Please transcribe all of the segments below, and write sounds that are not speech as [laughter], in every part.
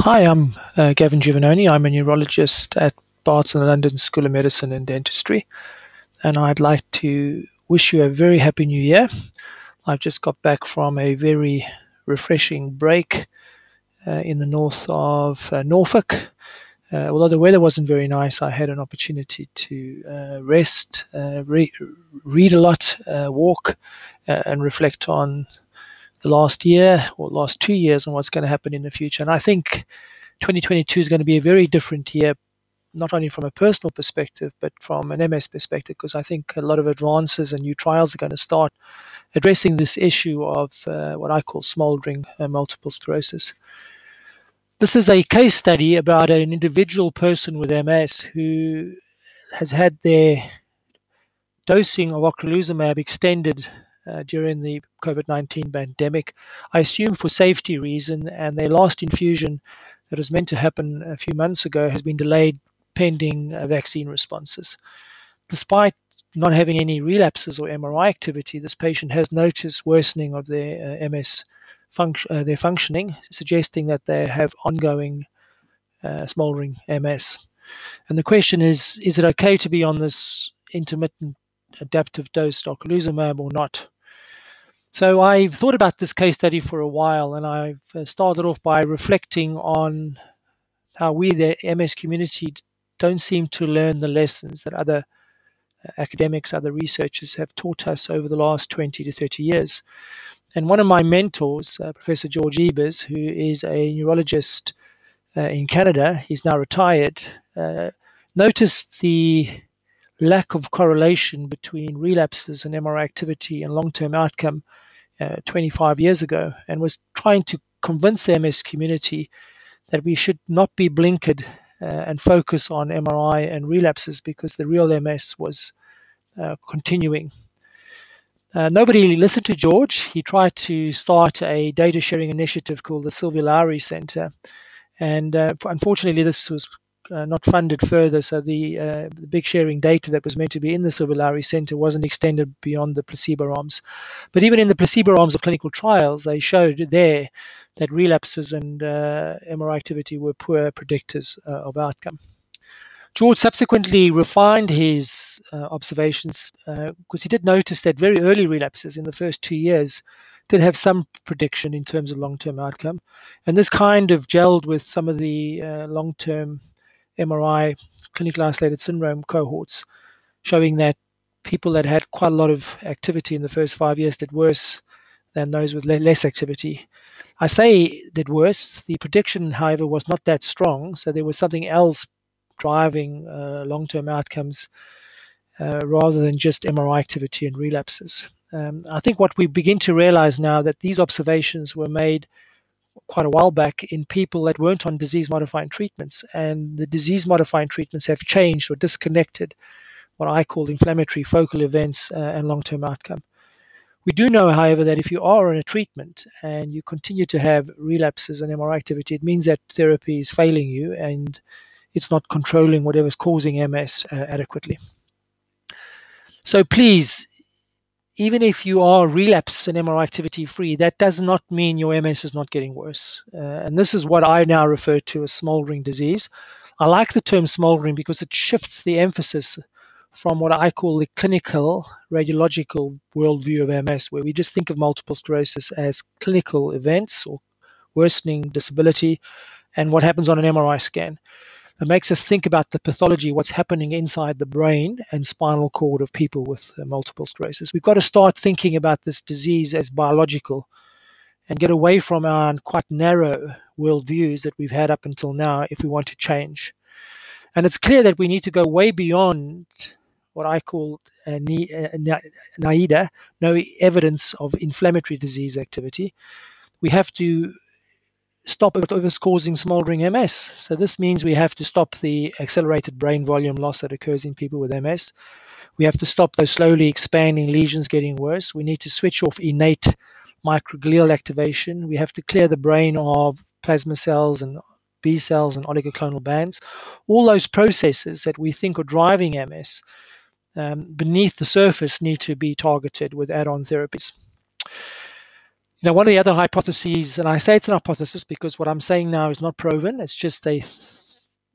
Hi, I'm uh, Gavin Giovannoni. I'm a neurologist at Barts and London School of Medicine and Dentistry, and I'd like to wish you a very happy new year. I've just got back from a very refreshing break uh, in the north of uh, Norfolk. Uh, although the weather wasn't very nice, I had an opportunity to uh, rest, uh, re- read a lot, walk, and reflect on the last year or last two years and what's going to happen in the future. And I think 2022 is going to be a very different year, not only from a personal perspective, but from an MS perspective, because I think a lot of advances and new trials are going to start addressing this issue of uh, what I call smoldering uh, multiple sclerosis. This is a case study about an individual person with MS who has had their dosing of ocrelizumab extended uh, during the COVID 19 pandemic, I assume for safety reason, and their last infusion that was meant to happen a few months ago has been delayed pending uh, vaccine responses. Despite not having any relapses or MRI activity, this patient has noticed worsening of their uh, MS function, uh, their functioning, suggesting that they have ongoing uh, smoldering MS. And the question is: Is it okay to be on this intermittent adaptive dose ocrelizumab or not? So I've thought about this case study for a while, and I've uh, started off by reflecting on how we, the MS community, don't seem to learn the lessons that other uh, academics, other researchers have taught us over the last 20 to 30 years. And one of my mentors, uh, Professor George Ebers, who is a neurologist uh, in Canada, he's now retired, uh, noticed the lack of correlation between relapses and MRI activity and long term outcome uh, 25 years ago and was trying to convince the MS community that we should not be blinkered uh, and focus on MRI and relapses because the real MS was uh, continuing. Uh, nobody listened to George. He tried to start a data sharing initiative called the Sylvia Lawry Center. And uh, unfortunately, this was uh, not funded further, so the, uh, the, big sharing data that was meant to be in the Sylvia Center wasn't extended beyond the placebo arms. But even in the placebo arms of clinical trials, they showed there that relapses and uh, MRI activity were poor predictors uh, of outcome. George subsequently refined his uh, observations because he did notice that very early relapses in the first two years did have some prediction in terms of long term outcome. And this kind of gelled with some of the uh, long term MRI clinical isolated syndrome cohorts, showing that people that had quite a lot of activity in the first five years did worse than those with less activity. I say did worse. The prediction, however, was not that strong, so there was something else driving uh, long term outcomes uh, rather than just MRI activity and relapses. Um, I think what we begin to realize now that these observations were made quite a while back in people that weren't on disease modifying treatments. And the disease modifying treatments have changed or disconnected what I call inflammatory focal events uh, and long term outcome. We do know, however, that if you are on a treatment and you continue to have relapses and MRI activity, it means that therapy is failing you and it's not controlling whatever's causing MS uh, adequately. So please, even if you are relapse and MRI activity free, that does not mean your MS is not getting worse. Uh, and this is what I now refer to as smoldering disease. I like the term smoldering because it shifts the emphasis from what I call the clinical radiological worldview of MS, where we just think of multiple sclerosis as clinical events or worsening disability and what happens on an MRI scan. It makes us think about the pathology, what's happening inside the brain and spinal cord of people with uh, multiple sclerosis. We've got to start thinking about this disease as biological and get away from our quite narrow worldviews that we've had up until now if we want to change. And it's clear that we need to go way beyond what I call uh, NIDA, no evidence of inflammatory disease activity. We have to stop whatever's causing smoldering MS. So this means we have to stop the accelerated brain volume loss that occurs in people with MS. We have to stop those slowly expanding lesions getting worse. We need to switch off innate microglial activation. We have to clear the brain of plasma cells and B cells and oligoclonal bands. All those processes that we think are driving MS um, beneath the surface need to be targeted with add on therapies. You know, one of the other hypotheses, and I say it's an hypothesis because what I'm saying now is not proven. It's just a,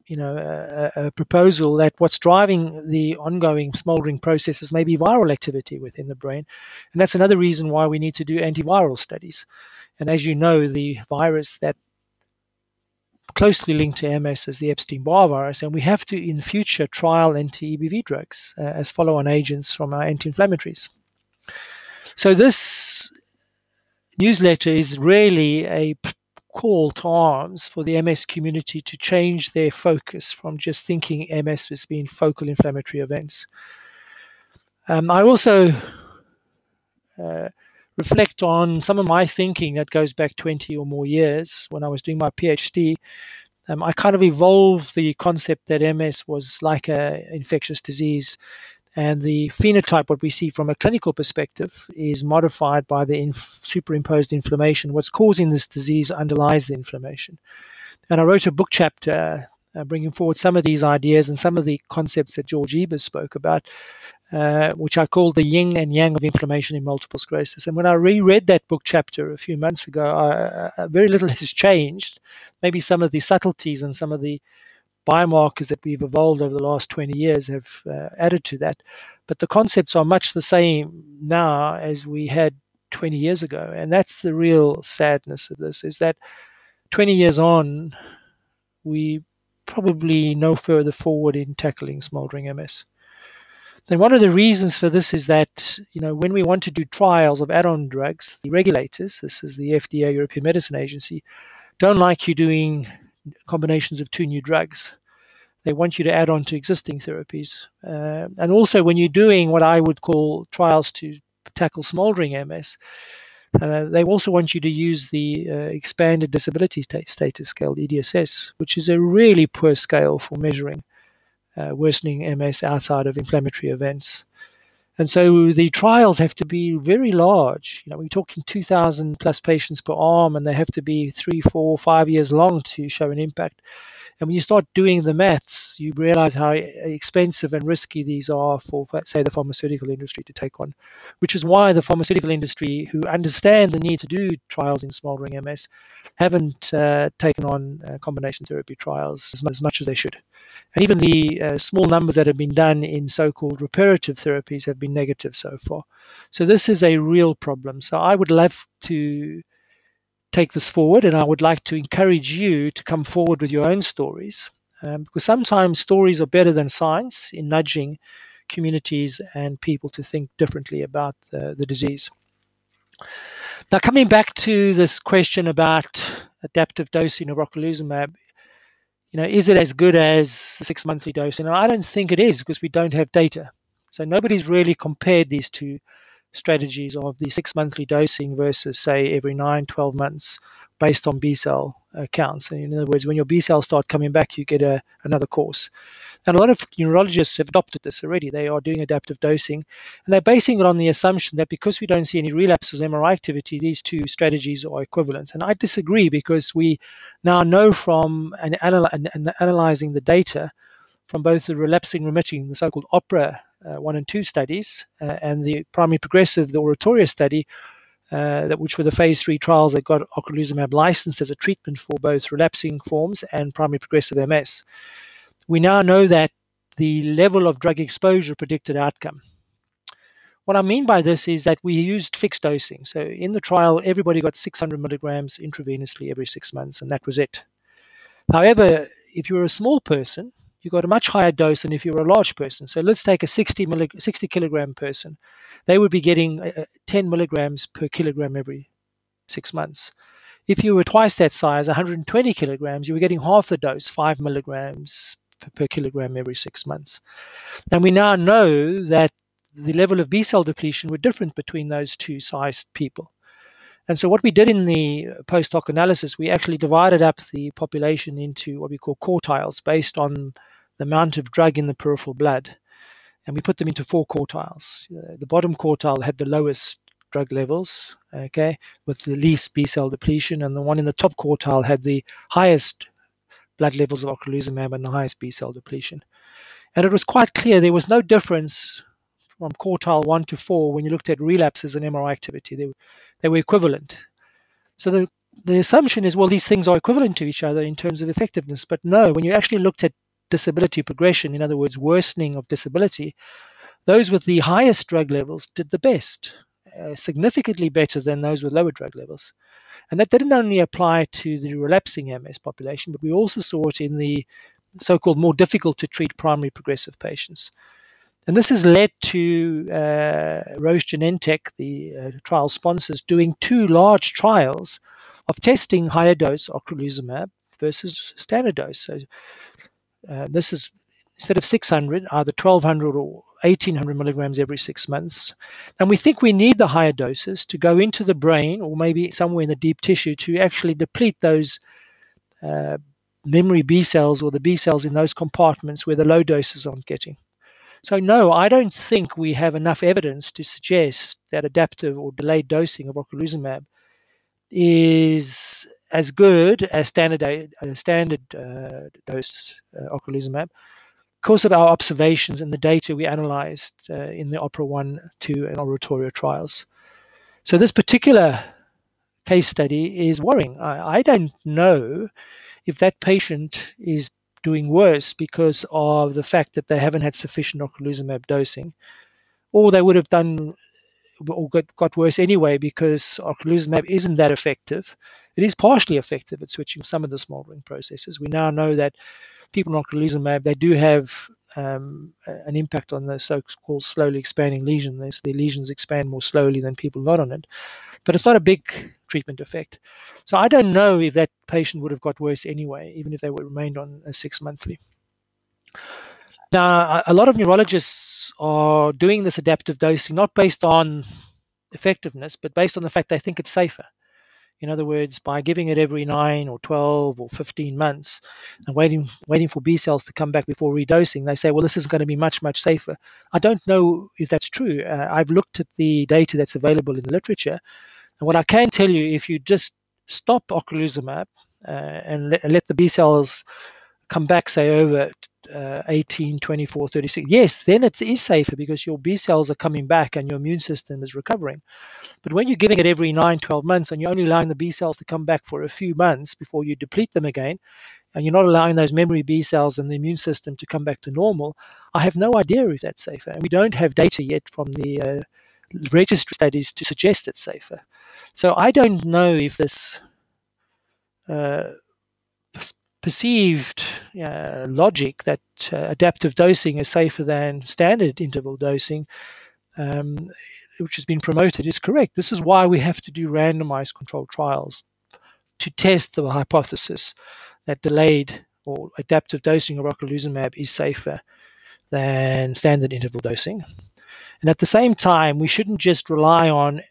you know, a, a proposal that what's driving the ongoing smoldering processes may be viral activity within the brain, and that's another reason why we need to do antiviral studies. And as you know, the virus that closely linked to MS is the Epstein-Barr virus, and we have to, in future, trial anti-EBV drugs uh, as follow-on agents from our anti-inflammatories. So this newsletter is really a call to arms for the MS community to change their focus from just thinking MS as being focal inflammatory events. Um, I also uh, reflect on some of my thinking that goes back 20 or more years when I was doing my PhD. Um, I kind of evolved the concept that MS was like an infectious disease and the phenotype, what we see from a clinical perspective, is modified by the inf- superimposed inflammation. What's causing this disease underlies the inflammation. And I wrote a book chapter uh, bringing forward some of these ideas and some of the concepts that George Ebers spoke about, uh, which I called the yin and yang of inflammation in multiple sclerosis. And when I reread that book chapter a few months ago, I, uh, very little [laughs] has changed. Maybe some of the subtleties and some of the biomarkers that we've evolved over the last 20 years have uh, added to that. But the concepts are much the same now as we had 20 years ago. And that's the real sadness of this is that 20 years on, we probably no further forward in tackling smoldering MS. Then one of the reasons for this is that you know when we want to do trials of add-on drugs, the regulators, this is the FDA, European Medicine Agency, don't like you doing combinations of two new drugs. They want you to add on to existing therapies. Uh, and also, when you're doing what I would call trials to tackle smoldering MS, uh, they also want you to use the uh, expanded disability status scale, EDSS, which is a really poor scale for measuring uh, worsening MS outside of inflammatory events. And so the trials have to be very large. You know, we're talking 2,000 plus patients per arm, and they have to be three, four, five years long to show an impact. And when you start doing the maths, you realize how expensive and risky these are for, say, the pharmaceutical industry to take on, which is why the pharmaceutical industry, who understand the need to do trials in smoldering MS, haven't uh, taken on uh, combination therapy trials as much, as much as they should. And even the uh, small numbers that have been done in so called reparative therapies have been negative so far. So this is a real problem. So I would love to take this forward and I would like to encourage you to come forward with your own stories um, because sometimes stories are better than science in nudging communities and people to think differently about the, the disease. Now, coming back to this question about adaptive dosing of ocrelizumab, you know, is it as good as six monthly dosing? And I don't think it is because we don't have data. So nobody's really compared these two strategies of the six monthly dosing versus, say, every nine, 12 months based on B cell counts. And in other words, when your B cells start coming back, you get a, another course. And a lot of neurologists have adopted this already. They are doing adaptive dosing, and they're basing it on the assumption that because we don't see any relapses MRI activity, these two strategies are equivalent. And I disagree because we now know from an, an, an analyzing the data from both the relapsing remitting, the so-called OPERA uh, 1 and 2 studies, uh, and the primary progressive, the Oratorio study, uh, that which were the phase three trials that got ocrelizumab licensed as a treatment for both relapsing forms and primary progressive MS we now know that the level of drug exposure predicted outcome. What I mean by this is that we used fixed dosing. So in the trial, everybody got 600 milligrams intravenously every six months, and that was it. However, if you were a small person, you got a much higher dose than if you were a large person. So let's take a 60, millig- 60 kilogram person. They would be getting uh, 10 milligrams per kilogram every six months. If you were twice that size, 120 kilograms, you were getting half the dose, 5 milligrams per kilogram every six months. And we now know that the level of B cell depletion were different between those two sized people. And so, what we did in the post hoc analysis, we actually divided up the population into what we call quartiles based on the amount of drug in the peripheral blood. And we put them into four quartiles. Uh, the bottom quartile had the lowest drug levels, okay, with the least B cell depletion, and the one in the top quartile had the highest blood levels of ocrelizumab and the highest B cell depletion. And it was quite clear there was no difference from quartile 1 to 4 when you looked at relapses and MRI activity. They, they were equivalent. So the the assumption is, well, these things are equivalent to each other in terms of effectiveness. But no, when you actually looked at disability progression, in other words, worsening of disability, those with the highest drug levels did the best, uh, significantly better than those with lower drug levels. And that didn't only apply to the relapsing MS population, but we also saw it in the so called more difficult to treat primary progressive patients. And this has led to uh, Roche Genentech, the uh, trial sponsors, doing two large trials of testing higher dose ocrelizumab versus standard dose. So uh, this is instead of 600, either 1200 or 1800 milligrams every six months. And we think we need the higher doses to go into the brain or maybe somewhere in the deep tissue to actually deplete those uh, memory B cells or the B cells in those compartments where the low doses aren't getting. So, no, I don't think we have enough evidence to suggest that adaptive or delayed dosing of ocrelizumab is as good as standard uh, standard uh, dose uh, ocrelizumab because of our observations and the data we analyzed uh, in the Opera 1, 2, and Oratorio trials. So this particular case study is worrying. I, I don't know if that patient is doing worse because of the fact that they haven't had sufficient ocrelizumab dosing, or they would have done or got, got worse anyway because ocrelizumab isn't that effective. It is partially effective at switching some of the smoldering processes. We now know that people on ocrelizumab, they do have um, an impact on the so-called slowly expanding lesions. The lesions expand more slowly than people not on it, but it's not a big treatment effect. So I don't know if that patient would have got worse anyway, even if they would remained on a six monthly. Now, a lot of neurologists are doing this adaptive dosing not based on effectiveness, but based on the fact they think it's safer. In other words, by giving it every nine or 12 or 15 months and waiting, waiting for B cells to come back before redosing, they say, well, this is going to be much, much safer. I don't know if that's true. Uh, I've looked at the data that's available in the literature. And what I can tell you, if you just stop ocrelizumab uh, and let, let the B cells come back, say, over uh, 18, 24, 36, yes, then it is safer because your B cells are coming back and your immune system is recovering. But when you're giving it every 9, 12 months and you're only allowing the B cells to come back for a few months before you deplete them again, and you're not allowing those memory B cells and the immune system to come back to normal, I have no idea if that's safer. And we don't have data yet from the uh, registry studies to suggest it's safer. So I don't know if this uh, perceived uh, logic that uh, adaptive dosing is safer than standard interval dosing, um, which has been promoted, is correct. This is why we have to do randomized controlled trials to test the hypothesis that delayed or adaptive dosing of ocrelizumab is safer than standard interval dosing. And at the same time, we shouldn't just rely on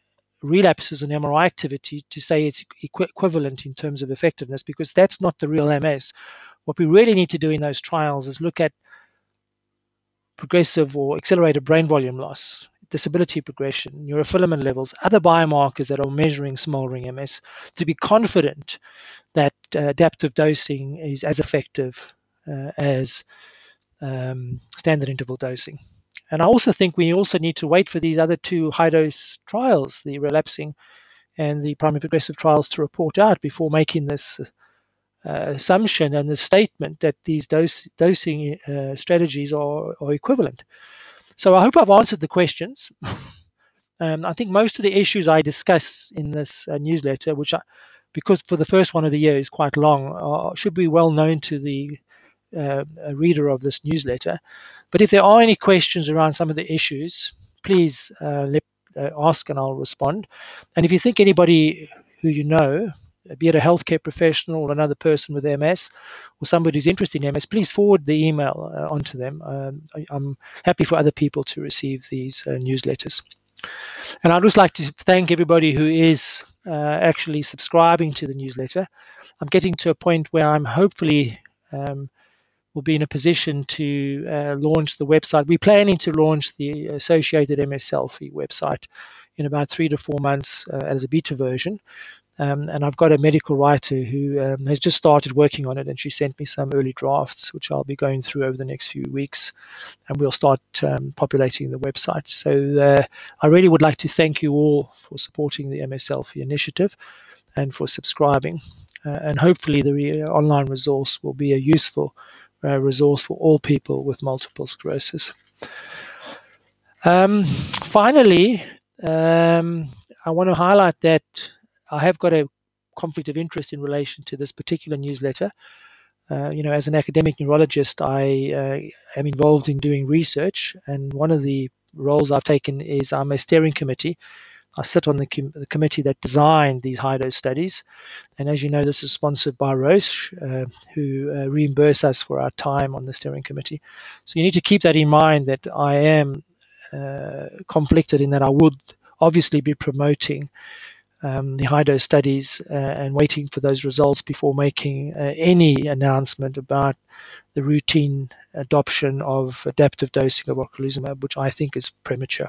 relapses and MRI activity to say it's equ- equivalent in terms of effectiveness because that's not the real MS. What we really need to do in those trials is look at progressive or accelerated brain volume loss, disability progression, neurofilament levels, other biomarkers that are measuring smoldering MS to be confident that uh, adaptive dosing is as effective uh, as um, standard interval dosing. And I also think we also need to wait for these other two high dose trials, the relapsing and the primary progressive trials, to report out before making this uh, assumption and the statement that these dose, dosing uh, strategies are, are equivalent. So I hope I've answered the questions. [laughs] um, I think most of the issues I discuss in this uh, newsletter, which I, because for the first one of the year is quite long, should be well known to the uh, reader of this newsletter. But if there are any questions around some of the issues, please uh, let, uh, ask and I'll respond. And if you think anybody who you know, be it a healthcare professional or another person with MS or somebody who's interested in MS, please forward the email uh, onto them. Um, I, am happy for other people to receive these uh, newsletters. And I'd just like to thank everybody who is uh, actually subscribing to the newsletter. I'm getting to a point where I'm hopefully um, will be in a position to uh, launch the website. We're planning to launch the associated MS Selfie website in about three to four months uh, as a beta version. Um, and I've got a medical writer who um, has just started working on it, and she sent me some early drafts, which I'll be going through over the next few weeks, and we'll start um, populating the website. So uh, I really would like to thank you all for supporting the MS initiative and for subscribing. Uh, and hopefully, the re- online resource will be a useful uh, resource for all people with multiple sclerosis. Um, finally, um, I want to highlight that I have got a conflict of interest in relation to this particular newsletter. Uh, you know, as an academic neurologist, I uh, am involved in doing research, and one of the roles I've taken is I'm a steering committee. I sit on the, com- the committee that designed these high dose studies, and as you know, this is sponsored by Roche, uh, who uh, reimburse us for our time on the steering committee. So you need to keep that in mind that I am uh, conflicted in that I would obviously be promoting um, the high dose studies uh, and waiting for those results before making uh, any announcement about the routine adoption of adaptive dosing of ocrelizumab, which I think is premature.